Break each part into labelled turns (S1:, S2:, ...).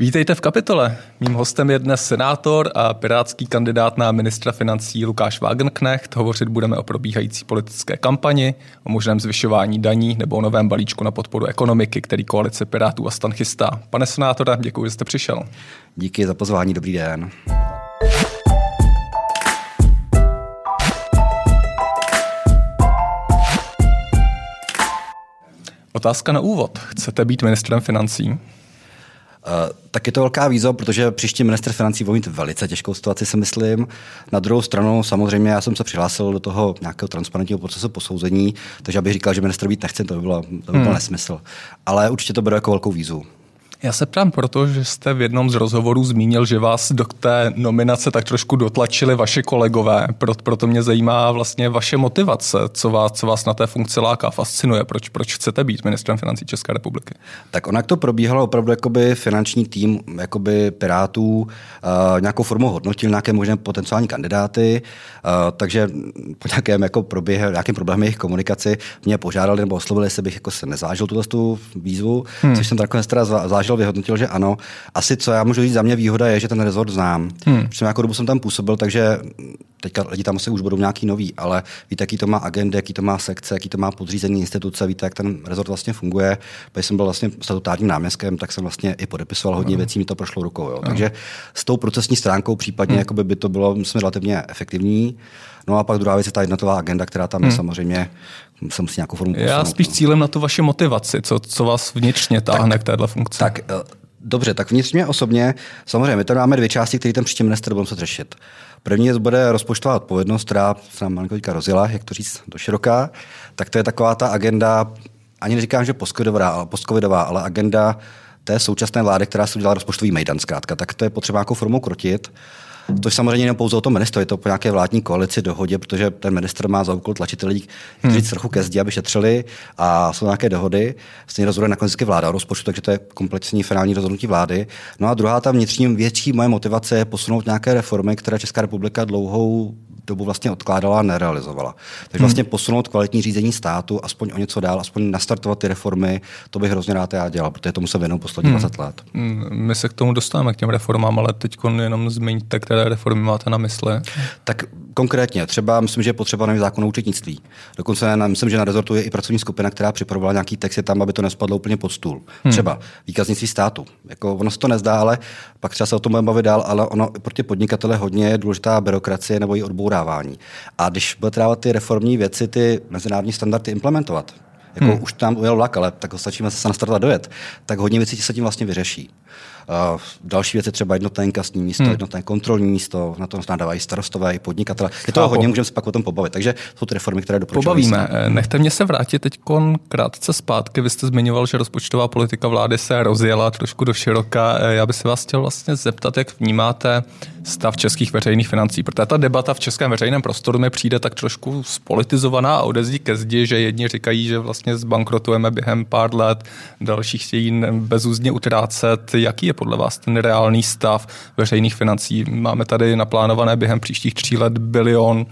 S1: Vítejte v kapitole. Mým hostem je dnes senátor a pirátský kandidát na ministra financí Lukáš Wagenknecht. Hovořit budeme o probíhající politické kampani, o možném zvyšování daní nebo o novém balíčku na podporu ekonomiky, který koalice Pirátů a stan chystá. Pane senátore, děkuji, že jste přišel.
S2: Díky za pozvání, dobrý den.
S1: Otázka na úvod. Chcete být ministrem financí?
S2: Uh, tak je to velká výzva, protože příští minister financí bude mít velice těžkou situaci, si myslím. Na druhou stranu, samozřejmě, já jsem se přihlásil do toho nějakého transparentního procesu posouzení, takže abych říkal, že minister být nechce, to by, bylo, to by byl hmm. nesmysl. Ale určitě to beru jako velkou výzvu.
S1: Já se ptám proto, že jste v jednom z rozhovorů zmínil, že vás do té nominace tak trošku dotlačili vaši kolegové. Proto, mě zajímá vlastně vaše motivace, co vás, co vás na té funkci láká, fascinuje, proč, proč chcete být ministrem financí České republiky.
S2: Tak onak to probíhalo opravdu jakoby finanční tým jakoby Pirátů, uh, nějakou formou hodnotil nějaké možné potenciální kandidáty, uh, takže po nějakém jako proběh, nějakém problému jejich komunikaci mě požádali nebo oslovili, jestli bych jako se nezážil tuto tu výzvu, hmm. což jsem tak teda zvážil zvážil, vyhodnotil, že ano. Asi co já můžu říct za mě výhoda je, že ten rezort znám. Hmm. Protože nějakou dobu jsem tam působil, takže teďka lidi tam asi už budou nějaký nový, ale víte, jaký to má agendy, jaký to má sekce, jaký to má podřízení instituce, víte, jak ten rezort vlastně funguje. Když jsem byl vlastně statutárním náměstkem, tak jsem vlastně i podepisoval hodně hmm. věcí, mi to prošlo rukou. Jo. Takže s tou procesní stránkou případně hmm. by to bylo myslím, relativně efektivní. No a pak druhá věc je ta jednotová agenda, která tam hmm. je samozřejmě se musí nějakou formu
S1: posunout. Já spíš cílem na tu vaši motivaci, co, co vás vnitřně táhne tak, k téhle funkci.
S2: Tak, eh, dobře, tak vnitřně osobně, samozřejmě, my tady máme dvě části, které ten příští minister budeme se řešit. První bude rozpočtová odpovědnost, která se nám malinko rozjela, jak to říct, do široká. Tak to je taková ta agenda, ani neříkám, že postcovidová, ale agenda té současné vlády, která se udělala rozpočtový mejdan zkrátka. Tak to je potřeba nějakou formou krotit. To samozřejmě není pouze o tom ministru, je to po nějaké vládní koalici dohodě, protože ten minister má za úkol tlačit lidi, kteří hmm. trochu ke zdi, aby šetřili a jsou nějaké dohody. Stejně rozhoduje nakonec vláda o rozpočtu, takže to je komplexní finální rozhodnutí vlády. No a druhá ta vnitřní větší moje motivace je posunout nějaké reformy, které Česká republika dlouhou dobu vlastně odkládala a nerealizovala. Takže vlastně hmm. posunout kvalitní řízení státu aspoň o něco dál, aspoň nastartovat ty reformy, to bych hrozně rád já dělal, protože tomu se věnu poslední hmm. 20 let.
S1: Hmm. My se k tomu dostáváme, k těm reformám, ale teď jenom zmiňte, které reformy máte na mysli.
S2: Tak konkrétně, třeba myslím, že je potřeba nový zákon o účetnictví. Dokonce ne, myslím, že na rezortu je i pracovní skupina, která připravovala nějaký text tam, aby to nespadlo úplně pod stůl. Hmm. Třeba výkaznictví státu. Jako, ono se to nezdá, ale pak třeba se o tom budeme bavit dál, ale ono pro ty podnikatele hodně je důležitá byrokracie nebo i odbourávání. A když budete dávat ty reformní věci, ty mezinárodní standardy implementovat, jako hmm. už tam ujel vlak, ale tak ho stačíme se nastartovat dojet, tak hodně věcí se tím vlastně vyřeší. Uh, další věc je třeba jednotné inkasní místo, hmm. jednotné kontrolní místo, na to nás nadávají starostové i podnikatele. Je to hodně, můžeme se pak o tom pobavit. Takže jsou ty reformy, které doporučuji.
S1: Pobavíme. Eh, nechte mě se vrátit teď krátce zpátky. Vy jste zmiňoval, že rozpočtová politika vlády se rozjela trošku do široka. Eh, já bych se vás chtěl vlastně zeptat, jak vnímáte stav českých veřejných financí, protože ta debata v českém veřejném prostoru mi přijde tak trošku spolitizovaná a odezdí ke zdi, že jedni říkají, že vlastně zbankrotujeme během pár let, další chtějí bezúzně utrácet. Jaký je podle vás ten reálný stav veřejných financí? Máme tady naplánované během příštích tří let bilion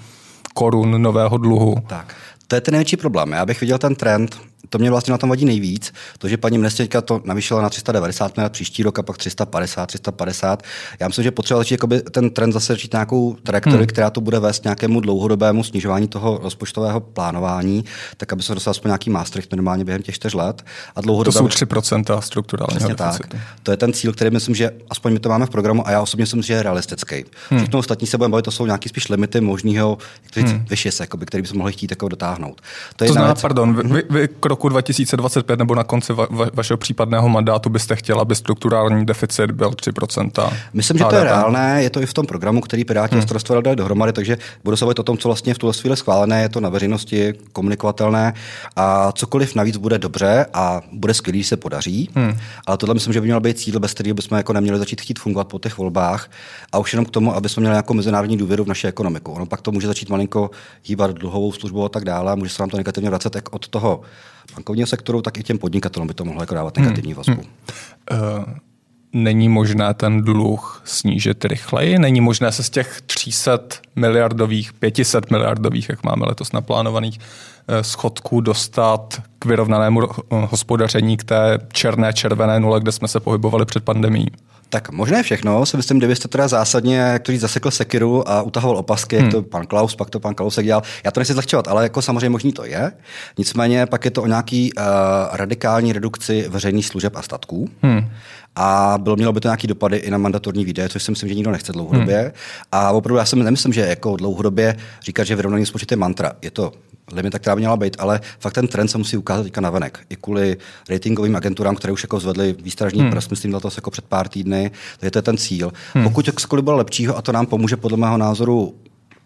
S1: korun nového dluhu.
S2: Tak, to je ten největší problém. Já bych viděl ten trend to mě vlastně na tom vadí nejvíc, to, že paní ministrka to navýšila na 390 miliard příští rok a pak 350, 350. Já myslím, že potřeba začít jakoby, ten trend zase začít nějakou trajektorii, hmm. která to bude vést nějakému dlouhodobému snižování toho rozpočtového plánování, tak aby se dostal aspoň nějaký Maastricht minimálně během těch čtyř let.
S1: A dlouhodobě... To jsou 3% strukturálního Přesně
S2: tak. To je ten cíl, který myslím, že aspoň my to máme v programu a já osobně myslím, že je realistický. Hmm. Všechno ostatní se budeme bavit, to jsou nějaký spíš limity možného, hmm. vyšis, který bychom mohli chtít jako dotáhnout.
S1: To, to znamená, pardon, vy, vy, vy roku 2025 nebo na konci va- va- vašeho případného mandátu byste chtěl, aby strukturální deficit byl 3%?
S2: Myslím, že to je reálné, je to i v tom programu, který Piráti hmm. starostové dali dohromady, takže budu se o tom, co vlastně v tuhle chvíli schválené, je to na veřejnosti komunikovatelné a cokoliv navíc bude dobře a bude skvělý, se podaří. Hmm. Ale tohle myslím, že by měl být cíl, bez kterého bychom jako neměli začít chtít fungovat po těch volbách a už jenom k tomu, aby jsme měli jako mezinárodní důvěru v naši ekonomiku. Ono pak to může začít malinko hýbat dluhovou službou a tak dále, a může se nám to negativně vracet jak od toho bankovního sektoru, tak i těm podnikatelům by to mohlo jako dávat negativní hmm. vazbu. Hmm. Uh,
S1: není možné ten dluh snížit rychleji? Není možné se z těch 300 miliardových, 500 miliardových, jak máme letos naplánovaných, eh, schodků dostat k vyrovnanému hospodaření, k té černé, červené nule, kde jsme se pohybovali před pandemí?
S2: Tak možné všechno, si myslím, kdybyste teda zásadně, říct, zasekl sekiru a utahoval opasky, hmm. jak to pan Klaus, pak to pan Klausek dělal. Já to nechci zlehčovat, ale jako samozřejmě možný to je. Nicméně pak je to o nějaký uh, radikální redukci veřejných služeb a statků. Hmm a bylo, mělo by to nějaký dopady i na mandatorní výdaje, což si myslím, že nikdo nechce dlouhodobě. Hmm. A opravdu já si nemyslím, že jako dlouhodobě říkat, že vyrovnaný rozpočet je mantra. Je to limita, která by měla být, ale fakt ten trend se musí ukázat teďka navenek. I kvůli ratingovým agenturám, které už jako zvedly výstražní hmm. prst, myslím, to jako před pár týdny, takže to je ten cíl. Hmm. Pokud cokoliv bylo lepšího, a to nám pomůže podle mého názoru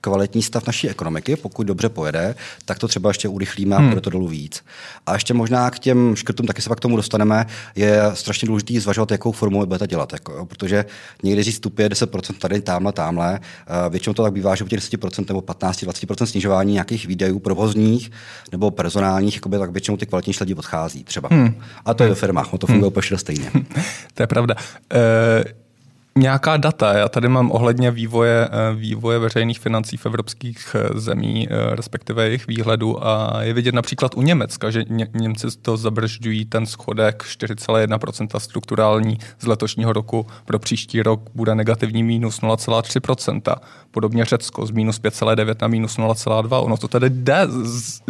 S2: kvalitní stav naší ekonomiky, pokud dobře pojede, tak to třeba ještě urychlíme a hmm. bude to dolů víc. A ještě možná k těm škrtům, taky se pak k tomu dostaneme, je strašně důležité zvažovat, jakou formu budete dělat. Jako, jo, protože někdy říct tupě 10% tady, tamhle, tamhle. Většinou to tak bývá, že u těch 10% nebo 15-20% snižování nějakých výdajů provozních nebo personálních, jakoby, tak většinou ty kvalitnější lidi odchází třeba. Hmm. A to je ve firmách, to funguje hmm. úplně stejně.
S1: to je pravda. Uh nějaká data. Já tady mám ohledně vývoje, eh, vývoje veřejných financí v evropských eh, zemí, eh, respektive jejich výhledu. A je vidět například u Německa, že Ně- Němci to zabržďují ten schodek 4,1% strukturální z letošního roku. Pro příští rok bude negativní minus 0,3%. Podobně Řecko z minus 5,9 na minus 0,2. Ono to tedy jde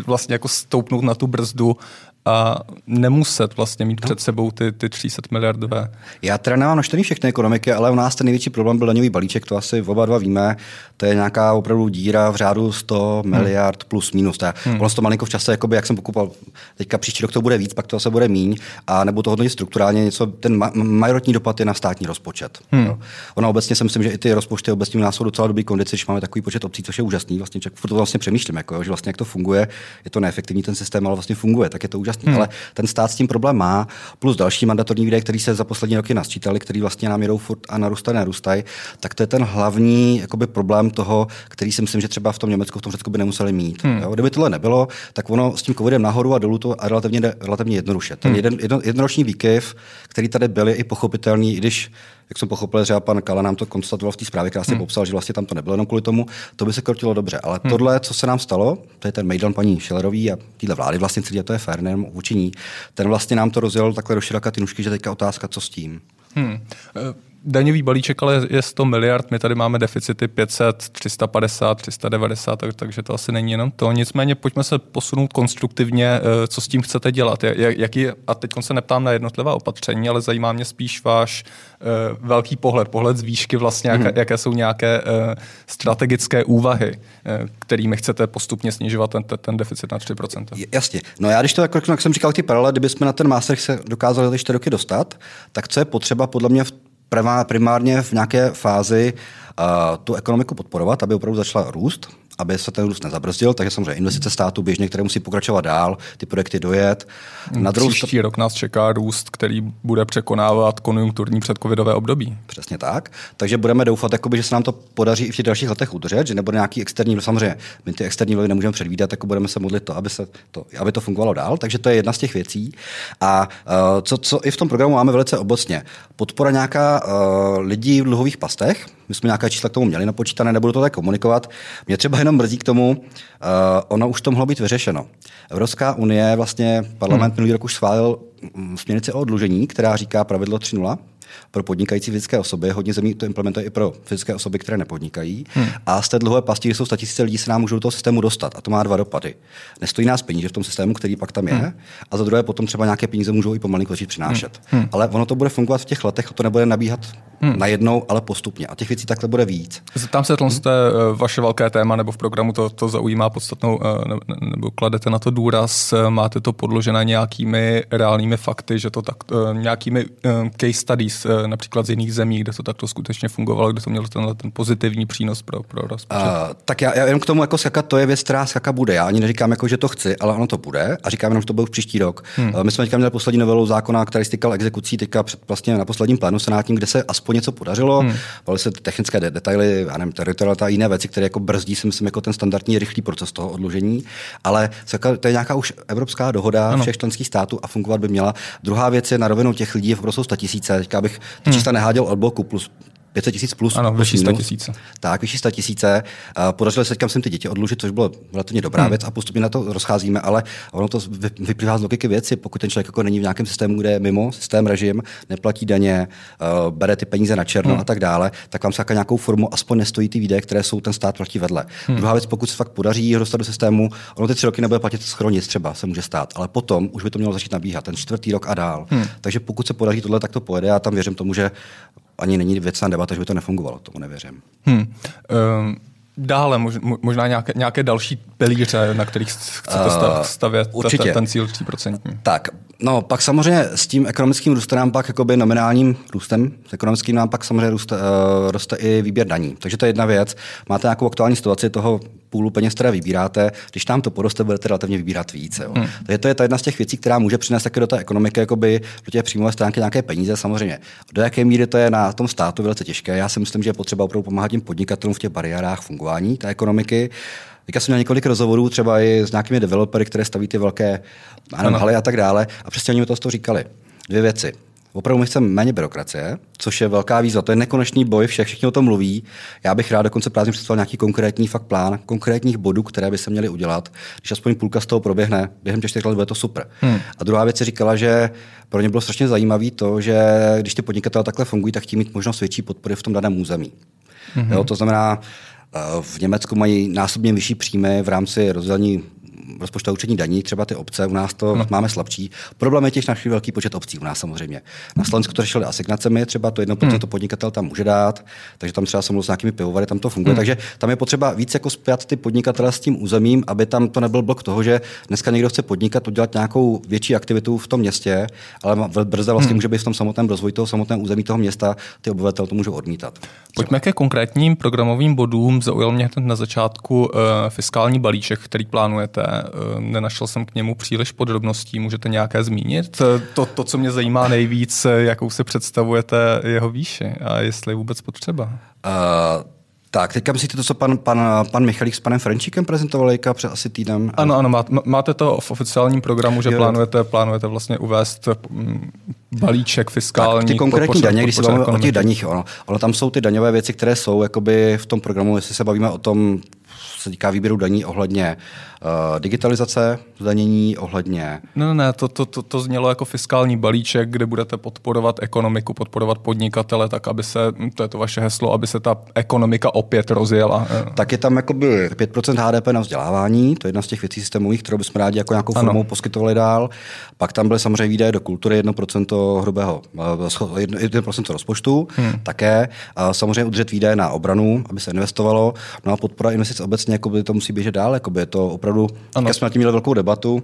S1: vlastně jako stoupnout na tu brzdu a nemuset vlastně mít no. před sebou ty, ty 300 miliardové.
S2: Já teda nemám naštění všechny ekonomiky, ale u nás ten největší problém byl daňový balíček, to asi oba dva víme. To je nějaká opravdu díra v řádu 100 hmm. miliard plus minus. To je, hmm. Ono to malinko v čase, jakoby, jak jsem pokupoval, teďka příští rok to bude víc, pak to se bude míň, a nebo to hodnotit strukturálně něco, ten ma- majoritní dopad je na státní rozpočet. Hmm. Jo. Ono obecně si myslím, že i ty rozpočty obecně u nás jsou docela dobrý kondici, když máme takový počet obcí, což je úžasný. Vlastně, furt to vlastně přemýšlím, jako, že vlastně jak to funguje, je to neefektivní ten systém, ale vlastně funguje, tak je to úžasný úžasný, hmm. ale ten stát s tím problém má, plus další mandatorní výdaje, který se za poslední roky nasčítali, který vlastně nám jedou furt a narůstají, narůstají, tak to je ten hlavní jakoby, problém toho, který si myslím, že třeba v tom Německu, v tom Řecku by nemuseli mít. Hmm. Jo? Kdyby tohle nebylo, tak ono s tím covidem nahoru a dolů to a relativně, relativně jednoduše. Ten hmm. jeden, jedno, jednoroční výkyv, který tady byl, je i pochopitelný, i když jak jsem pochopil, že pan Kala nám to konstatoval v té zprávě, krásně hmm. popsal, že vlastně tam to nebylo jenom kvůli tomu, to by se krotilo dobře. Ale hmm. tohle, co se nám stalo, to je ten Mejdan paní Šelerový a téhle vlády vlastně celý, a to je fér, nejen vůči ní, ten vlastně nám to rozjel takhle do široka ty nůžky, že teďka otázka, co s tím. Hmm
S1: daňový balíček ale je 100 miliard, my tady máme deficity 500, 350, 390, tak, takže to asi není jenom to. Nicméně pojďme se posunout konstruktivně, eh, co s tím chcete dělat. Jaký, a teď se neptám na jednotlivá opatření, ale zajímá mě spíš váš uh, velký pohled, pohled z výšky vlastně, hmm. jaké, jaké jsou nějaké uh, strategické úvahy, kterými chcete postupně snižovat ten, ten deficit na 3%.
S2: Jasně. No já když to, jako, jak jsem říkal, ty paralely, kdybychom na ten Maastricht se dokázali ty 4 roky dostat, tak co je potřeba podle mě v primárně v nějaké fázi uh, tu ekonomiku podporovat, aby opravdu začala růst, aby se ten růst nezabrzdil, takže samozřejmě investice státu běžně, které musí pokračovat dál, ty projekty dojet.
S1: Na druhou Příští rok nás čeká růst, který bude překonávat konjunkturní předcovidové období.
S2: Přesně tak. Takže budeme doufat, jakoby, že se nám to podaří i v těch dalších letech udržet, že nebude nějaký externí, samozřejmě my ty externí vlivy nemůžeme předvídat, jako budeme se modlit to, aby, se to, aby to fungovalo dál. Takže to je jedna z těch věcí. A uh, co, co i v tom programu máme velice obecně. Podpora nějaká uh, lidí v dluhových pastech, my jsme nějaké čísla k tomu měli napočítané, nebudu to tak komunikovat. Mě třeba jenom mrzí k tomu, uh, ono už to mohlo být vyřešeno. Evropská unie, vlastně parlament hmm. minulý rok už schválil mm, směrnici o odlužení, která říká pravidlo 3.0, pro podnikající fyzické osoby. Hodně zemí to implementuje i pro fyzické osoby, které nepodnikají. Hmm. A z té dluhové pasti, kde jsou statisíce lidí, se nám můžou do toho systému dostat. A to má dva dopady. Nestojí nás peníze v tom systému, který pak tam je, hmm. a za druhé potom třeba nějaké peníze můžou i pomalinko začít přinášet. Hmm. hmm. Ale ono to bude fungovat v těch letech a to nebude nabíhat hmm. najednou, ale postupně. A těch věcí takhle bude víc.
S1: Zeptám se, hmm. vaše velké téma, nebo v programu to, to zaujímá podstatnou, eh, nebo kladete na to důraz, eh, máte to podložené nějakými reálnými fakty, že to tak, nějakými case studies, například z jiných zemí, kde to takto skutečně fungovalo, kde to mělo ten, ten pozitivní přínos pro, pro rozpočet? Uh,
S2: tak já, já jenom k tomu, jako skakat, to je věc, která skaka bude. Já ani neříkám, jako, že to chci, ale ono to bude a říkám jenom, že to bude už příští rok. Hmm. Uh, my jsme teďka měli poslední novelu zákona, který stykal exekucí teďka před, vlastně na posledním plénu senátním, kde se aspoň něco podařilo. Hmm. Byly se technické de- detaily, já nevím, teritorialita a jiné věci, které jako brzdí, si myslím, jako ten standardní rychlý proces toho odlužení. Ale skaka, to je nějaká už evropská dohoda ano. všech členských států a fungovat by měla. Druhá věc je na rovinu těch lidí, v jsou tisíce. Teďka bych ty hmm. čísla neháděl od bloku, plus 500 tisíc plus.
S1: Ano, vyšší 100 tisíce.
S2: Tak, vyšší 100 tisíce. Podařilo se teďka sem ty děti odlužit, což bylo relativně dobrá hmm. věc a postupně na to rozcházíme, ale ono to vyplývá z logiky věci. Pokud ten člověk jako není v nějakém systému, kde je mimo systém, režim, neplatí daně, uh, bere ty peníze na černo hmm. a tak dále, tak vám se nějakou formu aspoň nestojí ty výdaje, které jsou ten stát platí vedle. Hmm. Druhá věc, pokud se fakt podaří dostat do systému, ono ty tři roky nebude platit skoro nic třeba, se může stát, ale potom už by to mělo začít nabíhat, ten čtvrtý rok a dál. Hmm. Takže pokud se podaří tohle, tak to pojede. Já tam věřím tomu, že ani není věcná debata, že by to nefungovalo, tomu nevěřím. Hmm.
S1: Um. Dále možná nějaké, nějaké další pilíře, na kterých chcete uh, stavět určitě. Ten, ten cíl 3%.
S2: Tak, no pak samozřejmě s tím ekonomickým růstem nám pak jakoby nominálním růstem, s ekonomickým nám pak samozřejmě roste, uh, roste i výběr daní. Takže to je jedna věc. Máte nějakou aktuální situaci toho půlu peněz, které vybíráte, když tam to poroste, budete relativně vybírat více. Jo. Hmm. Takže to je ta jedna z těch věcí, která může přinést také do té ekonomiky, jakoby, do těch příjmové stránky nějaké peníze. Samozřejmě, do jaké míry to je na tom státu velice těžké. Já si myslím, že je potřeba opravdu pomáhat těm podnikatelům v těch bariérách fungování té ekonomiky. Teďka jsem měl několik rozhovorů třeba i s nějakými developery, které staví ty velké ano, haly a tak dále. A přesně oni mi to z toho říkali. Dvě věci. Opravdu my chceme méně byrokracie, což je velká výzva. To je nekonečný boj, všech, všichni o tom mluví. Já bych rád dokonce prázdně představil nějaký konkrétní fakt plán, konkrétních bodů, které by se měly udělat. Když aspoň půlka z toho proběhne, během těch čtyř let bude to super. Hmm. A druhá věc si říkala, že pro ně bylo strašně zajímavé to, že když ty podnikatelé takhle fungují, tak chtějí mít možnost větší podpory v tom daném území. Hmm. Jo, to znamená, v Německu mají násobně vyšší příjmy v rámci rozdělení rozpočtového určení daní, třeba ty obce, u nás to no. máme slabší. Problém je těch našich velký počet obcí u nás samozřejmě. Na Slovensku to řešili asignacemi, třeba to jedno hmm. to podnikatel tam může dát, takže tam třeba jsem s nějakými pivovary, tam to funguje. Hmm. Takže tam je potřeba víc jako spjat ty podnikatele s tím územím, aby tam to nebyl blok toho, že dneska někdo chce podnikat, udělat nějakou větší aktivitu v tom městě, ale brze vlastně hmm. může být v tom samotném rozvoji toho samotného území toho města, ty obyvatel to můžou odmítat.
S1: Pojďme ke konkrétním programovým bodům. Zaujal mě na začátku uh, fiskální balíček, který plánujete. Uh, nenašel jsem k němu příliš podrobností. Můžete nějaké zmínit? To, to, co mě zajímá nejvíc, jakou si představujete jeho výši a jestli je vůbec potřeba. Uh...
S2: Tak, teďka myslíte to, co pan, pan, pan Michalík s panem Frenčíkem prezentovali před asi týdnem?
S1: Ano, ano, máte to v oficiálním programu, že plánujete, plánujete vlastně uvést balíček fiskální. Tak
S2: ty konkrétní daně, když se bavíme o těch daních, ono, ono, tam jsou ty daňové věci, které jsou jakoby v tom programu, jestli se bavíme o tom, se týká výběru daní ohledně uh, digitalizace, zdanění, ohledně...
S1: Ne, ne, to, to, to, to znělo jako fiskální balíček, kde budete podporovat ekonomiku, podporovat podnikatele, tak aby se, to je to vaše heslo, aby se ta ekonomika opět rozjela.
S2: Tak je tam jakoby 5% HDP na vzdělávání, to je jedna z těch věcí systémových, kterou bychom rádi jako nějakou formou ano. poskytovali dál. Pak tam byly samozřejmě výdaje do kultury, 1% hrubého, 1% eh, rozpočtu, hmm. také. A samozřejmě udržet výdaje na obranu, aby se investovalo. No a podpora investic obecně jakoby to musí běžet dál, jakoby je to opravdu, ano. jsme na tím měli velkou debatu,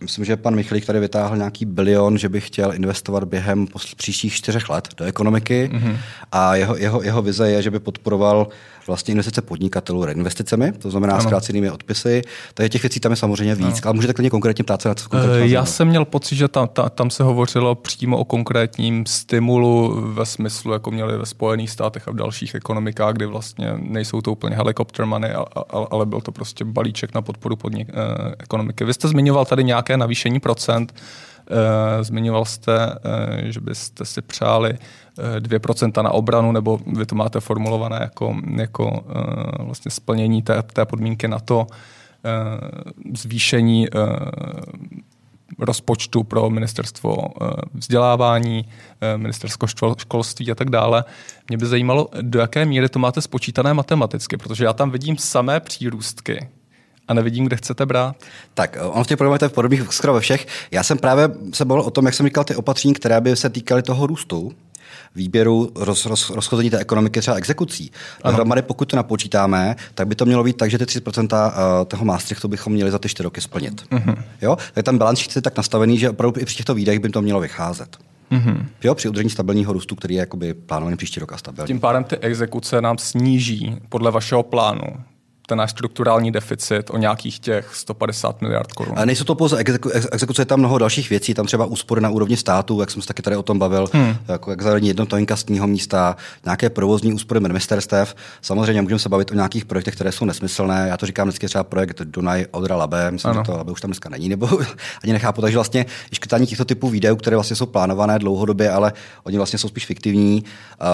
S2: Myslím, že pan Michalík tady vytáhl nějaký bilion, že by chtěl investovat během příštích čtyřech let do ekonomiky mm-hmm. a jeho, jeho, jeho vize je, že by podporoval vlastně investice podnikatelů reinvesticemi, to znamená ano. zkrácenými odpisy. Takže těch věcí tam je samozřejmě víc, ano. ale můžete klidně konkrétně ptát se na co konkrétně.
S1: Já jsem měl pocit, že tam, tam, tam se hovořilo přímo o konkrétním stimulu ve smyslu, jako měli ve Spojených státech a v dalších ekonomikách, kdy vlastně nejsou to úplně helikopter money, ale byl to prostě balíček na podporu podnik, eh, ekonomiky. Vy jste zmiňoval tady nějaké navýšení procent. Eh, zmiňoval jste, eh, že byste si přáli 2% eh, na obranu, nebo vy to máte formulované jako, jako vlastně splnění té, té podmínky na to, zvýšení rozpočtu pro ministerstvo vzdělávání, ministerstvo školství a tak dále. Mě by zajímalo, do jaké míry to máte spočítané matematicky, protože já tam vidím samé přírůstky, a nevidím, kde chcete brát.
S2: Tak, on v těch problémech je v podobných skoro ve všech. Já jsem právě se bavil o tom, jak jsem říkal, ty opatření, které by se týkaly toho růstu, výběru, roz, roz, rozchození té ekonomiky třeba exekucí. Dohromady, pokud to napočítáme, tak by to mělo být tak, že ty 3% eh, toho Maastrichtu bychom měli za ty 4 roky splnit. Uh-huh. Jo? Tak tam balans je tak nastavený, že opravdu i při těchto výdajích by to mělo vycházet. Mm-hmm. Jo, při udržení stabilního růstu, který je jakoby plánovaný příští rok a stabilní.
S1: Tím pádem ty exekuce nám sníží podle vašeho plánu ten náš strukturální deficit o nějakých těch 150 miliard korun.
S2: A nejsou to pouze exeku, exekuce, je tam mnoho dalších věcí, tam třeba úspory na úrovni státu, jak jsem se taky tady o tom bavil, hmm. jako jak zavedení jednotného inkasního místa, nějaké provozní úspory ministerstev. Samozřejmě můžeme se bavit o nějakých projektech, které jsou nesmyslné. Já to říkám vždycky třeba projekt Dunaj Odra Labe, myslím, ano. že to Labe už tam dneska není, nebo ani nechápu. Takže vlastně škrtání těchto typů videů, které vlastně jsou plánované dlouhodobě, ale oni vlastně jsou spíš fiktivní.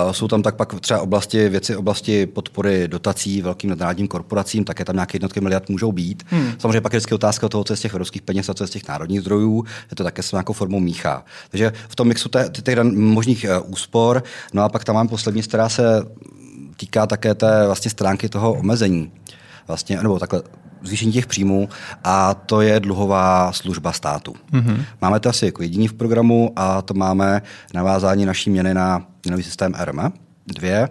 S2: Uh, jsou tam tak pak třeba oblasti, věci oblasti podpory dotací velkým nadnárodním korporacím, také tam nějaké jednotky miliard můžou být. Hmm. Samozřejmě pak je vždycky otázka toho, co je z těch evropských peněz a co je z těch národních zdrojů, je to také s nějakou formou míchá. Takže v tom mixu těch možných uh, úspor, no a pak tam mám poslední, která se týká také té vlastně stránky toho omezení. Vlastně, nebo takhle, zvýšení těch příjmů a to je dluhová služba státu. Mm-hmm. Máme to asi jako jediný v programu a to máme navázání naší měny na měnový systém RM 2.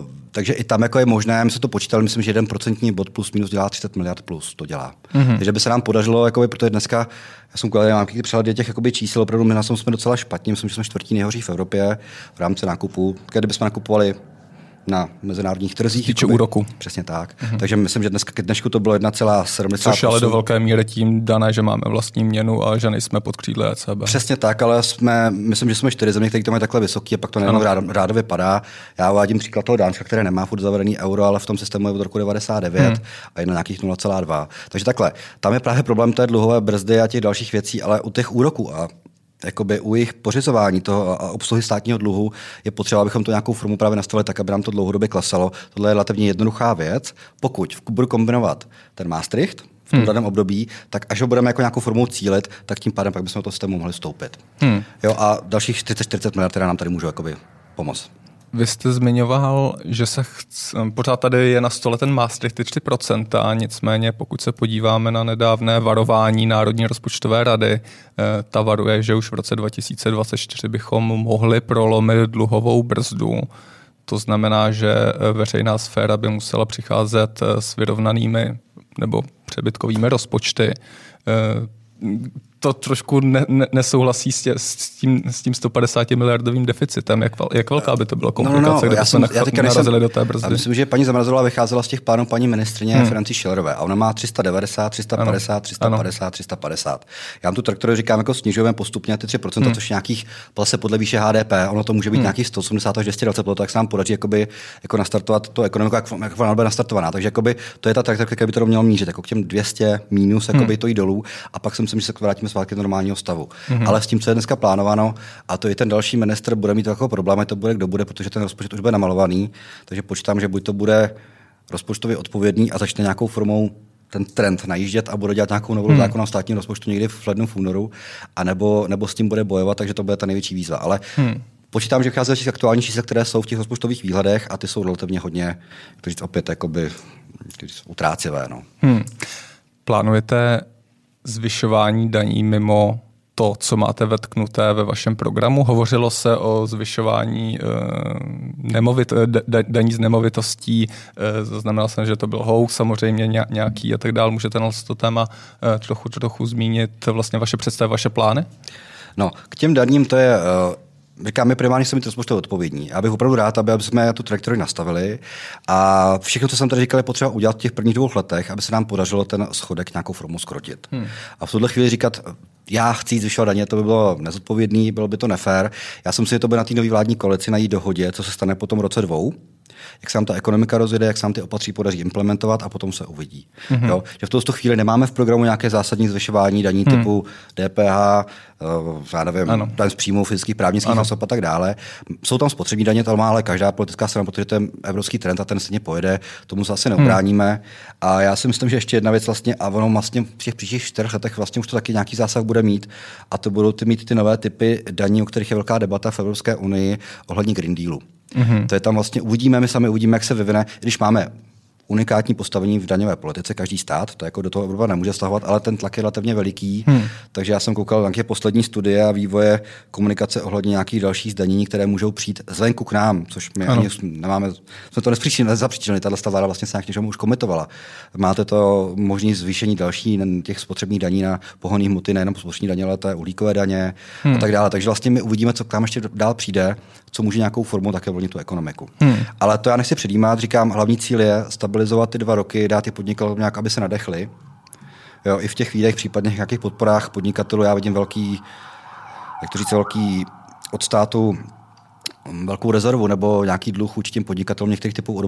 S2: Uh, takže i tam jako je možné, my se to počítali, myslím, že jeden procentní bod plus minus dělá 30 miliard plus, to dělá. Mm-hmm. Takže by se nám podařilo, jakoby, protože dneska, já jsem koukal, mám přehled těch jakoby, čísel, opravdu my na tom jsme docela špatní, myslím, že jsme čtvrtí nejhoří v Evropě v rámci nákupu. Kdybychom nakupovali na mezinárodních trzích.
S1: Týče úroku.
S2: Přesně tak. Uh-huh. Takže myslím, že dneska k dnešku to bylo 1,70.
S1: Což ale do velké míry tím dané, že máme vlastní měnu a že nejsme pod křídle ECB.
S2: Přesně tak, ale jsme, myslím, že jsme čtyři země, které to mají takhle vysoký a pak to nejenom rád, rádo vypadá. Já uvádím příklad toho Dánska, které nemá furt zavedený euro, ale v tom systému je od roku 99 hmm. a je na nějakých 0,2. Takže takhle, tam je právě problém té dluhové brzdy a těch dalších věcí, ale u těch úroků a jakoby u jejich pořizování toho a obsluhy státního dluhu je potřeba, abychom to nějakou formu právě nastavili tak, aby nám to dlouhodobě klesalo. Tohle je relativně jednoduchá věc. Pokud budu kombinovat ten Maastricht v tom hmm. daném období, tak až ho budeme jako nějakou formou cílit, tak tím pádem pak bychom do toho systému mohli stoupit. Hmm. Jo, a dalších 40-40 miliard, které nám tady můžou jakoby pomoct.
S1: Vy jste zmiňoval, že se chc... pořád tady je na stole ten Maastricht ty 3%, nicméně pokud se podíváme na nedávné varování Národní rozpočtové rady, eh, ta varuje, že už v roce 2024 bychom mohli prolomit dluhovou brzdu. To znamená, že eh, veřejná sféra by musela přicházet eh, s vyrovnanými nebo přebytkovými rozpočty to trošku ne, ne, nesouhlasí s, tě, s, tím, s tím 150 miliardovým deficitem. Jak, jak velká by to byla komplikace, no, no, no, kdyby nach, já narazili do té brzdy?
S2: Já myslím, že paní Zamrazilová vycházela z těch plánů paní ministrině hmm. Franci Schillerové a ona má 390, 350, ano. 350, ano. 350. Já vám tu traktory říkám jako snižujeme postupně ty 3%, hmm. což nějakých zase podle výše HDP, ono to může být hmm. nějakých 180 až 220, tak se nám podaří jakoby, jako nastartovat to ekonomiku, jak, jak ona bude nastartovaná. Takže jakoby, to je ta traktorka, která by to mělo mířit, jako k těm 200 minus, jakoby hmm. to jít dolů a pak si myslím, že se vrátíme vrátíme zpátky do normálního stavu. Mm-hmm. Ale s tím, co je dneska plánováno, a to i ten další minister bude mít jako problém, to bude, kdo bude, protože ten rozpočet už bude namalovaný, takže počítám, že buď to bude rozpočtově odpovědný a začne nějakou formou ten trend najíždět a bude dělat nějakou novou hmm. zákon o státním rozpočtu někdy v lednu, v únoru, a nebo, nebo s tím bude bojovat, takže to bude ta největší výzva. Ale hmm. počítám, že vychází z těch aktuálních čísel, které jsou v těch rozpočtových výhledech a ty jsou relativně hodně, kteří opět jakoby, utrácivé. No. Hmm.
S1: Plánujete zvyšování daní mimo to, co máte vetknuté ve vašem programu. Hovořilo se o zvyšování e, nemovit, da, daní z nemovitostí, e, zaznamenal jsem, že to byl hoax, samozřejmě nějaký a tak dále. Můžete na to téma trochu, trochu zmínit vlastně vaše představy, vaše plány?
S2: No, k těm daním to je Říkám, my primárně jsme mít rozpočtově odpovědní. Já bych opravdu rád, aby jsme tu trajektorii nastavili. A všechno, co jsem tady říkal, je potřeba udělat v těch prvních dvou letech, aby se nám podařilo ten schodek nějakou formu skrotit. Hmm. A v tuhle chvíli říkat, já chci zvyšovat daně, to by bylo nezodpovědný, bylo by to nefér. Já jsem si, to by na té nové vládní koalici najít dohodě, co se stane po tom roce dvou jak se nám ta ekonomika rozjede, jak se nám ty opatří podaří implementovat a potom se uvidí. Mm-hmm. Jo? Že v tuto chvíli nemáme v programu nějaké zásadní zvyšování daní mm. typu DPH, uh, já nevím, daň z příjmů fyzických právnických osob a tak dále. Jsou tam spotřební daně, to má ale každá politická strana, protože ten evropský trend a ten stejně pojede, tomu se asi neubráníme. Mm. A já si myslím, že ještě jedna věc vlastně, a ono vlastně v těch příštích čtyřech letech vlastně už to taky nějaký zásah bude mít, a to budou ty mít ty nové typy daní, o kterých je velká debata v Evropské unii ohledně Green Dealu. Mm-hmm. To je tam vlastně, uvidíme, my sami uvidíme, jak se vyvine, když máme unikátní postavení v daňové politice, každý stát, to jako do toho Evropa nemůže stahovat, ale ten tlak je relativně veliký. Hmm. Takže já jsem koukal nějaké poslední studie a vývoje komunikace ohledně nějakých dalších zdanění, které můžou přijít zvenku k nám, což my ano. ani nemáme, jsme to nezapříčinili, tato vláda vlastně se nějak něčemu už komitovala. Máte to možný zvýšení další těch spotřebních daní na pohonné hmoty, nejenom spotřební daně, ale to je uhlíkové daně hmm. a tak dále. Takže vlastně my uvidíme, co k nám ještě dál přijde, co může nějakou formou také vlnit tu ekonomiku. Hmm. Ale to já nechci předjímat, říkám, hlavní cíl je stabil stabilizovat ty dva roky, dát ty podnikatelům nějak, aby se nadechli. Jo, I v těch výdech, případně nějakých podporách podnikatelů, já vidím velký, jak to říct, velký od státu velkou rezervu nebo nějaký dluh vůči těm podnikatelům některých typů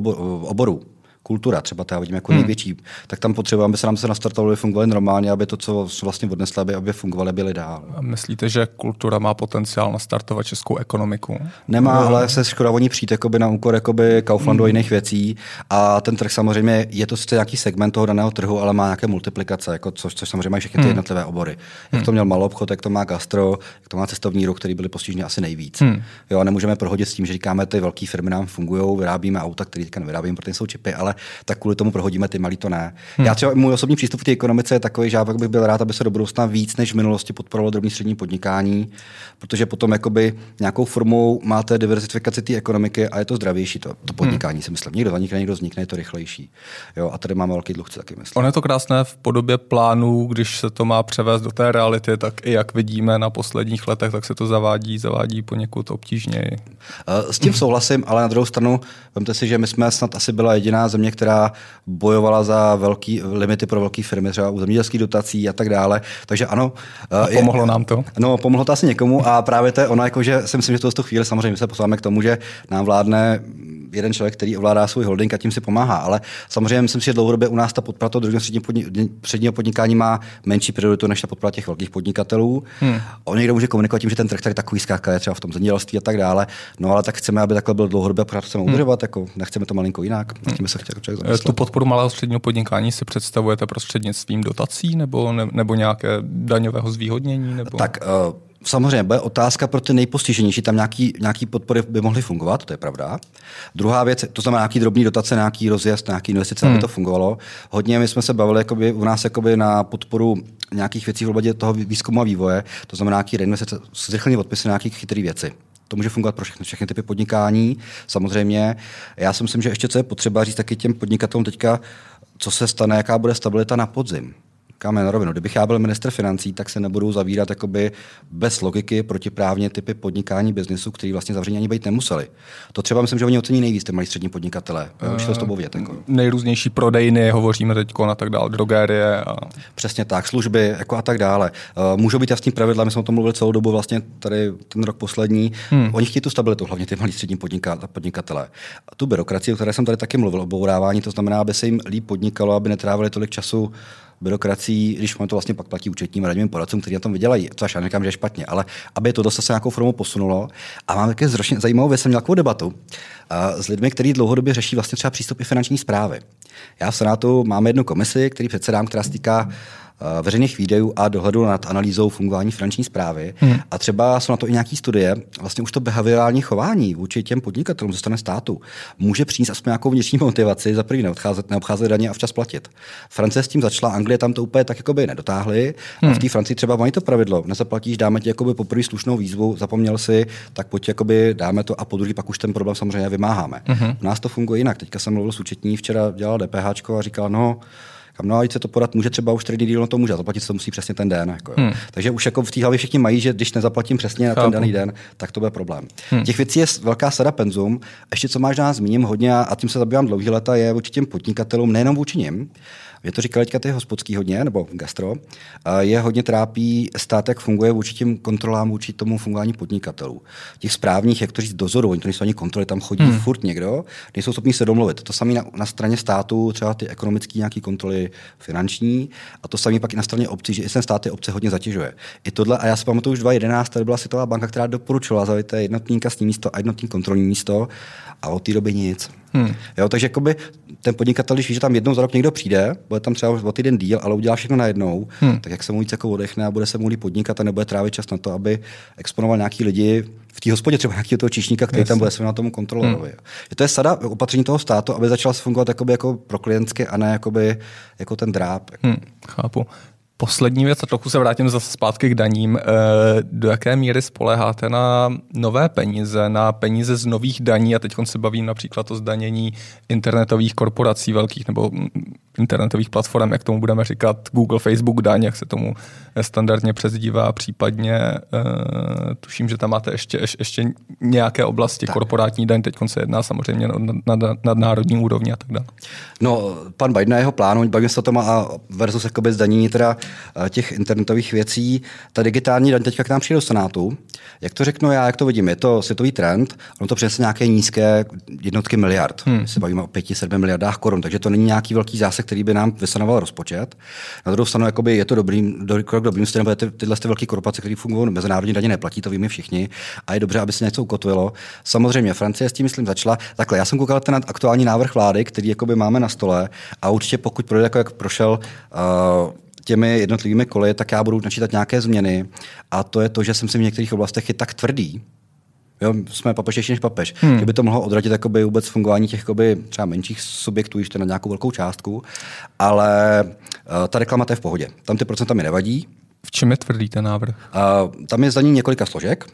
S2: oborů kultura, třeba to já vidím jako hmm. největší, tak tam potřebujeme, aby se nám se nastartovali, fungovaly normálně, aby to, co vlastně odnesli, aby, aby fungovaly, byly dál.
S1: A myslíte, že kultura má potenciál nastartovat českou ekonomiku?
S2: Nemá, no. ale se škoda oni přijít jakoby na úkor jakoby Kauflandu hmm. a jiných věcí. A ten trh samozřejmě je to sice nějaký segment toho daného trhu, ale má nějaké multiplikace, jako což, což samozřejmě mají všechny ty hmm. jednotlivé obory. Jak hmm. to měl malou obchod, jak to má gastro, jak to má cestovní ruch, který byly postiženy asi nejvíc. Hmm. Jo, a nemůžeme prohodit s tím, že říkáme, ty velké firmy nám fungují, vyrábíme auta, které teďka nevyrábíme, protože jsou čipy, ale tak kvůli tomu prohodíme ty malý to ne. Hmm. Já třeba můj osobní přístup k té ekonomice je takový, že já bych byl rád, aby se do budoucna víc než v minulosti podporovalo drobní střední podnikání, protože potom jakoby nějakou formou máte diversifikaci té ekonomiky a je to zdravější to, to podnikání, hmm. si myslím. Někdo zanikne, někdo vznikne, je to rychlejší. Jo, a tady máme velký dluh, taky myslím.
S1: On je to krásné v podobě plánů, když se to má převést do té reality, tak i jak vidíme na posledních letech, tak se to zavádí, zavádí poněkud obtížněji.
S2: S tím souhlasím, ale na druhou stranu, vemte si, že my jsme snad asi byla jediná země, která bojovala za velký limity pro velké firmy, třeba u zemědělských dotací a tak dále. Takže ano.
S1: A eh, pomohlo je, nám to?
S2: No, pomohlo to asi někomu a právě to je ono, jako, že si myslím, že to z tu chvíli samozřejmě se posláme k tomu, že nám vládne jeden člověk, který ovládá svůj holding a tím si pomáhá. Ale samozřejmě myslím si, že dlouhodobě u nás ta podpora toho druhého středního podnikání má menší prioritu než ta podpora těch velkých podnikatelů. Hmm. On někdo může komunikovat tím, že ten trh tak takový skáka je třeba v tom zemědělství a tak dále. No ale tak chceme, aby takhle byl dlouhodobě, pořád chceme hmm. udržovat, jako nechceme to malinko jinak. Hmm. Tím se chtěl.
S1: Tu podporu malého středního podnikání si představujete prostřednictvím dotací nebo, ne, nebo nějaké daňového zvýhodnění? Nebo?
S2: Tak uh, Samozřejmě, bude otázka pro ty nejpostiženější, tam nějaký, nějaký podpory by mohly fungovat, to je pravda. Druhá věc, to znamená nějaký drobný dotace, nějaký rozjezd, nějaký investice, hmm. aby to fungovalo. Hodně my jsme se bavili jakoby, u nás jakoby, na podporu nějakých věcí v oblasti toho výzkumu a vývoje, to znamená nějaký reinvestice, zrychlení odpisy na nějaké chytré věci. To může fungovat pro všechny, všechny typy podnikání. Samozřejmě, já si myslím, že ještě co je potřeba říct taky těm podnikatelům teďka, co se stane, jaká bude stabilita na podzim říkáme na rovinu. Kdybych já byl minister financí, tak se nebudu zavírat jakoby bez logiky protiprávně typy podnikání biznesu, který vlastně zavření ani být nemuseli. To třeba myslím, že oni ocení nejvíc, ty malí střední podnikatele. Uh, to s tobou vět, jako.
S1: Nejrůznější prodejny, hovoříme teď a tak dále, drogérie. A...
S2: Přesně tak, služby jako a tak dále. Uh, můžou být jasný pravidla, my jsme o tom mluvili celou dobu, vlastně tady ten rok poslední. Hmm. Oni chtějí tu stabilitu, hlavně ty malí střední podnikatele. A tu byrokracii, o které jsem tady taky mluvil, obourávání, to znamená, aby se jim líp podnikalo, aby netrávili tolik času byrokracií, když to vlastně pak platí účetním radním poradcům, kteří na tom vydělají. Což já říkám, že je špatně, ale aby to se nějakou formou posunulo. A mám také zročně zajímavou věc, jsem měl takovou debatu uh, s lidmi, kteří dlouhodobě řeší vlastně třeba přístup i finanční zprávy. Já v Senátu máme jednu komisi, který předsedám, která se týká Eh, veřejných výdajů a dohledu nad analýzou fungování finanční zprávy. Hmm. A třeba jsou na to i nějaké studie, vlastně už to behaviorální chování vůči těm podnikatelům ze strany státu může přinést aspoň nějakou vnitřní motivaci, za první neobcházet, neobcházet daně a včas platit. Francie s tím začala, Anglie tam to úplně tak jako by nedotáhli. Hmm. A v té Francii třeba mají to pravidlo, nezaplatíš, dáme ti jakoby poprvé slušnou výzvu, zapomněl si, tak pojď jakoby dáme to a po druhý pak už ten problém samozřejmě vymáháme. Hmm. U nás to funguje jinak. Teďka jsem mluvil s účetní, včera dělal DPH a říkal, no, kam no a se to podat může třeba už trading deal, no to může, zaplatit se to musí přesně ten den. Jako, hmm. Takže už jako v té hlavě všichni mají, že když nezaplatím přesně na ten Chápu. daný den, tak to bude problém. Hmm. Těch věcí je velká sada penzum. Ještě co máš nás zmíním hodně a tím se zabývám dlouhý leta, je vůči těm podnikatelům, nejenom vůči nim, mě to říkali teďka ty hospodský hodně, nebo gastro, je hodně trápí stát, jak funguje vůči těm kontrolám, vůči tomu fungování podnikatelů. Těch správních, jak to říct, dozorů, oni to nejsou ani kontroly, tam chodí hmm. furt někdo, nejsou schopni se domluvit. To samé na, na, straně státu, třeba ty ekonomické nějaké kontroly finanční, a to samé pak i na straně obcí, že i ten stát ty obce hodně zatěžuje. I tohle, a já si pamatuju už 2011, tady byla Světová banka, která doporučovala zavít jednotníka s tím místo a jednotný kontrolní místo a od té doby nic. Hmm. Jo, takže jakoby ten podnikatel, když ví, že tam jednou za rok někdo přijde, bude tam třeba o týden díl, ale udělá všechno najednou, hmm. tak jak se mu víc jako odechne a bude se mu podnikat a nebude trávit čas na to, aby exponoval nějaký lidi v té hospodě, třeba nějakého toho číšníka, který Jasně. tam bude se na tomu kontrolorovi. Hmm. Je to je sada opatření toho státu, aby začal fungovat jako pro klientské a ne jakoby, jako ten dráp.
S1: Hmm, chápu. Poslední věc, a trochu se vrátím zase zpátky k daním. Eh, do jaké míry spoleháte na nové peníze, na peníze z nových daní? A teď se bavím například o zdanění internetových korporací velkých nebo internetových platform, jak tomu budeme říkat Google, Facebook daň, jak se tomu standardně přezdívá, případně uh, tuším, že tam máte ještě, ještě nějaké oblasti, tak. korporátní daň, teď se jedná samozřejmě na, na, na národní úrovni a tak dále.
S2: No, pan Biden a jeho plánu, bavíme se o tom a versus jakoby zdanění teda eh, těch internetových věcí. Ta digitální daň teďka k nám přijde do Senátu. Jak to řeknu já, jak to vidím? Je to světový trend, ono to přinese nějaké nízké jednotky miliard. Hmm. My se bavíme o 5-7 miliardách korun, takže to není nějaký velký zásah, který by nám vysanoval rozpočet. Na druhou stranu jakoby je to dobrý, do, krok dobrým směrem, protože ty, tyhle ty velké korporace, které fungují mezinárodní daně, neplatí, to víme všichni. A je dobře, aby se něco ukotvilo. Samozřejmě, Francie s tím, myslím, začala. Takhle, já jsem koukal ten aktuální návrh vlády, který jakoby máme na stole a určitě pokud projde, jako jak prošel uh, těmi jednotlivými koly, tak já budu načítat nějaké změny. A to je to, že jsem si v některých oblastech je tak tvrdý, Jo, jsme papežnější než papež. Hmm. Že by to mohlo odradit jakoby, vůbec fungování těch jakoby, třeba menších subjektů, ještě na nějakou velkou částku. Ale uh, ta reklama to je v pohodě. Tam ty procenta mi nevadí.
S1: V čem je tvrdý ten návrh?
S2: Uh, tam je zdaní několika složek.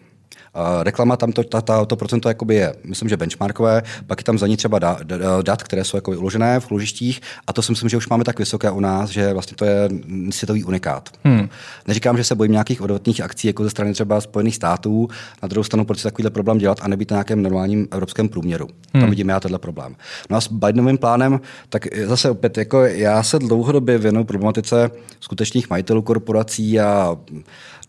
S2: Reklama tam to, ta, ta, to procento jakoby je, myslím, že benchmarkové, pak je tam za ní třeba da, da, dat, které jsou jako uložené v ložištích a to si myslím, že už máme tak vysoké u nás, že vlastně to je světový unikát. Hmm. Neříkám, že se bojím nějakých odvetných akcí jako ze strany třeba Spojených států, na druhou stranu, proč si takovýhle problém dělat a nebýt na nějakém normálním evropském průměru. Hmm. Tam vidím já tenhle problém. No a s Bidenovým plánem, tak zase opět, jako já se dlouhodobě věnuju problematice skutečných majitelů korporací a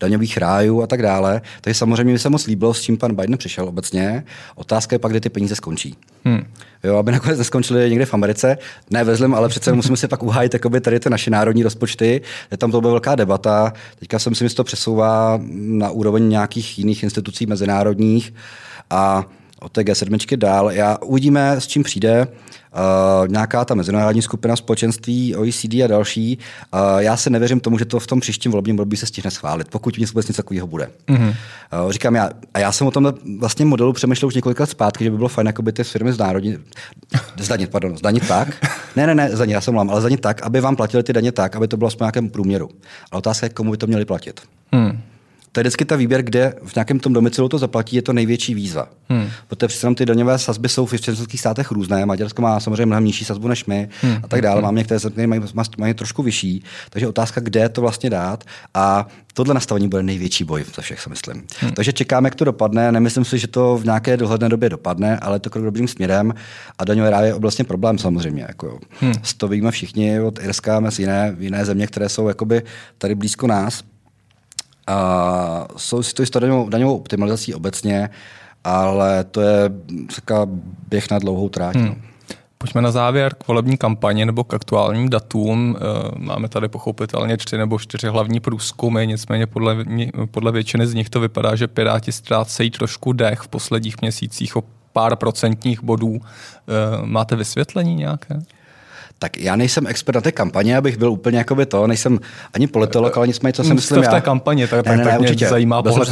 S2: daňových rájů a tak dále. Takže samozřejmě mi se moc líbilo, s čím pan Biden přišel obecně. Otázka je pak, kdy ty peníze skončí. Hmm. Jo, aby nakonec neskončili někde v Americe. Ne ve zlém, ale přece musíme si pak uhájit jakoby, tady ty naše národní rozpočty. Je tam to byla velká debata. Teďka jsem si myslím, že to přesouvá na úroveň nějakých jiných institucí mezinárodních a od té G7 dál. Já uvidíme, s čím přijde. Uh, nějaká ta mezinárodní skupina společenství, OECD a další. Uh, já se nevěřím tomu, že to v tom příštím volebním období se stihne schválit, pokud nic vůbec něco takového bude. Mm-hmm. Uh, říkám já, a já jsem o tom vlastně modelu přemýšlel už několik let zpátky, že by bylo fajn jakoby ty firmy znárodnit, zdanit, pardon, zdanit tak. Ne, ne, ne, zdanit, já jsem mlám, ale zdanit tak, aby vám platili ty daně tak, aby to bylo aspoň nějakém průměru. Ale otázka je, komu by to měli platit. Hmm to je vždycky ta výběr, kde v nějakém tom domicilu to zaplatí, je to největší výzva. Hmm. Protože přece ty daňové sazby jsou v členských státech různé. Maďarsko má samozřejmě mnohem nižší sazbu než my hmm. a tak dále. Hmm. Mám některé země, mají, mají trošku vyšší. Takže otázka, kde to vlastně dát. A tohle nastavení bude největší boj ze všech, si myslím. Hmm. Takže čekáme, jak to dopadne. Nemyslím si, že to v nějaké dohledné době dopadne, ale to krok dobrým směrem. A daňové ráje je vlastně problém samozřejmě. Jako, hmm. To víme všichni od Irska, z jiné, jiné země, které jsou jakoby tady blízko nás. A jsou si to s daňovou, daňovou optimalizací obecně, ale to je taková běh na dlouhou tráť. Hmm. No.
S1: Pojďme na závěr k volební kampani nebo k aktuálním datům. Eh, máme tady pochopitelně tři nebo čtyři hlavní průzkumy, nicméně podle, podle většiny z nich to vypadá, že Piráti ztrácejí trošku dech v posledních měsících o pár procentních bodů. Eh, máte vysvětlení nějaké?
S2: Tak já nejsem expert na té kampaně, abych byl úplně jako by to, nejsem ani politolog, ale nicméně, co si myslím
S1: v té kampaně, tak, ne, ne, ne, určitě. zajímá pohled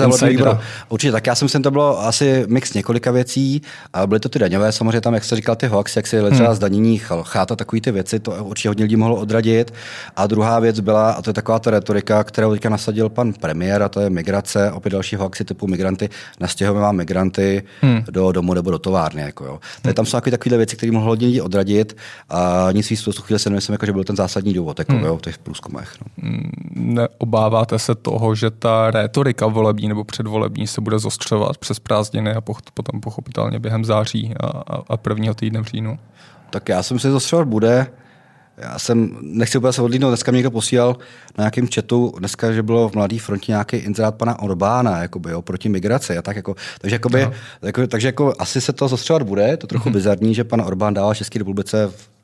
S2: Určitě, tak já jsem si to bylo asi mix několika věcí, a byly to ty daňové, samozřejmě tam, jak se říkal, ty hoax, jak si hmm. třeba zdanění cháta, takový ty věci, to určitě hodně lidí mohlo odradit. A druhá věc byla, a to je taková ta retorika, kterou teďka nasadil pan premiér, a to je migrace, opět další hoaxy typu migranty, nastěhujeme vám migranty hmm. do domu nebo do továrny. Jako jo. Hmm. Tam jsou takové věci, které mohlo hodně lidí odradit a nic v tu chvíli se nemyslím, jako, že byl ten zásadní důvod jako, hmm. jo, v těch průzkumech. No.
S1: Hmm, neobáváte se toho, že ta rétorika volební nebo předvolební se bude zostřovat přes prázdniny a potom pochopitelně během září a, a, a prvního týdne v říjnu?
S2: Tak já jsem si zostřovat bude. Já jsem, nechci úplně se odlídnout, dneska mě někdo posílal na nějakém chatu, dneska, že bylo v Mladé frontě nějaký inzerát pana Orbána, jakoby, jo, proti migraci a tak jako, takže, jakoby, jako, takže jako asi se to zostřovat bude, to trochu mm-hmm. bizarní, že pan Orbán dává České republice v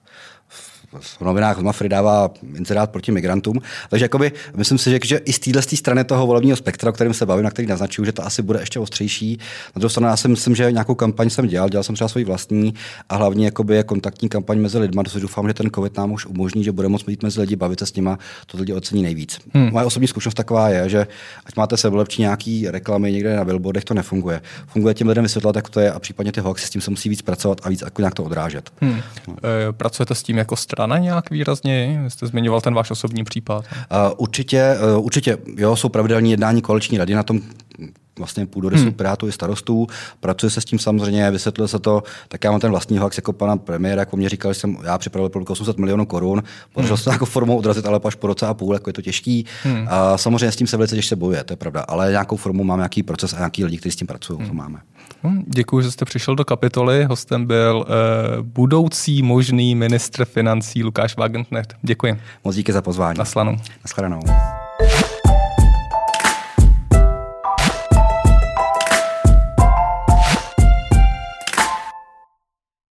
S2: novinách Mafry dává inzerát proti migrantům. Takže jakoby, myslím si, že, že i z téhle strany toho volebního spektra, o kterém se bavím, na který naznačuju, že to asi bude ještě ostřejší. Na druhou stranu, já si myslím, že nějakou kampaň jsem dělal, dělal jsem třeba svoji vlastní a hlavně jakoby je kontaktní kampaň mezi lidmi. To doufám, že ten COVID nám už umožní, že bude moct mít mezi lidi, bavit se s nimi, to lidi ocení nejvíc. Hmm. Moje osobní zkušenost taková je, že ať máte se lepší nějaký reklamy někde na billboardech, to nefunguje. Funguje těm lidem vysvětlit, jak to je a případně ty hoaxy s tím se musí víc pracovat a víc jako nějak to odrážet. Hmm.
S1: E, pracujete s tím jako strana nějak? nějak výrazně? Jste zmiňoval ten váš osobní případ.
S2: Uh, určitě, uh, určitě, jo, jsou pravidelní jednání koaliční rady na tom vlastně půdorysu hmm. Pirátů i starostů. Pracuje se s tím samozřejmě, vysvětlil se to, tak já mám ten vlastní hoax jako pana premiéra, jako mě říkal, že jsem já připravil pro 800 milionů korun, podařilo hmm. se to jako formou odrazit, ale až po roce a půl, jako je to těžký. Hmm. A samozřejmě s tím se velice těžce bojuje, to je pravda, ale nějakou formu máme nějaký proces a nějaký lidi, kteří s tím pracují, hmm. to máme.
S1: Hmm, děkuji, že jste přišel do kapitoly. Hostem byl uh, budoucí možný ministr financí Lukáš Wagenknecht. Děkuji.
S2: Moc díky za pozvání.
S1: Naslanou.
S2: Naschledanou.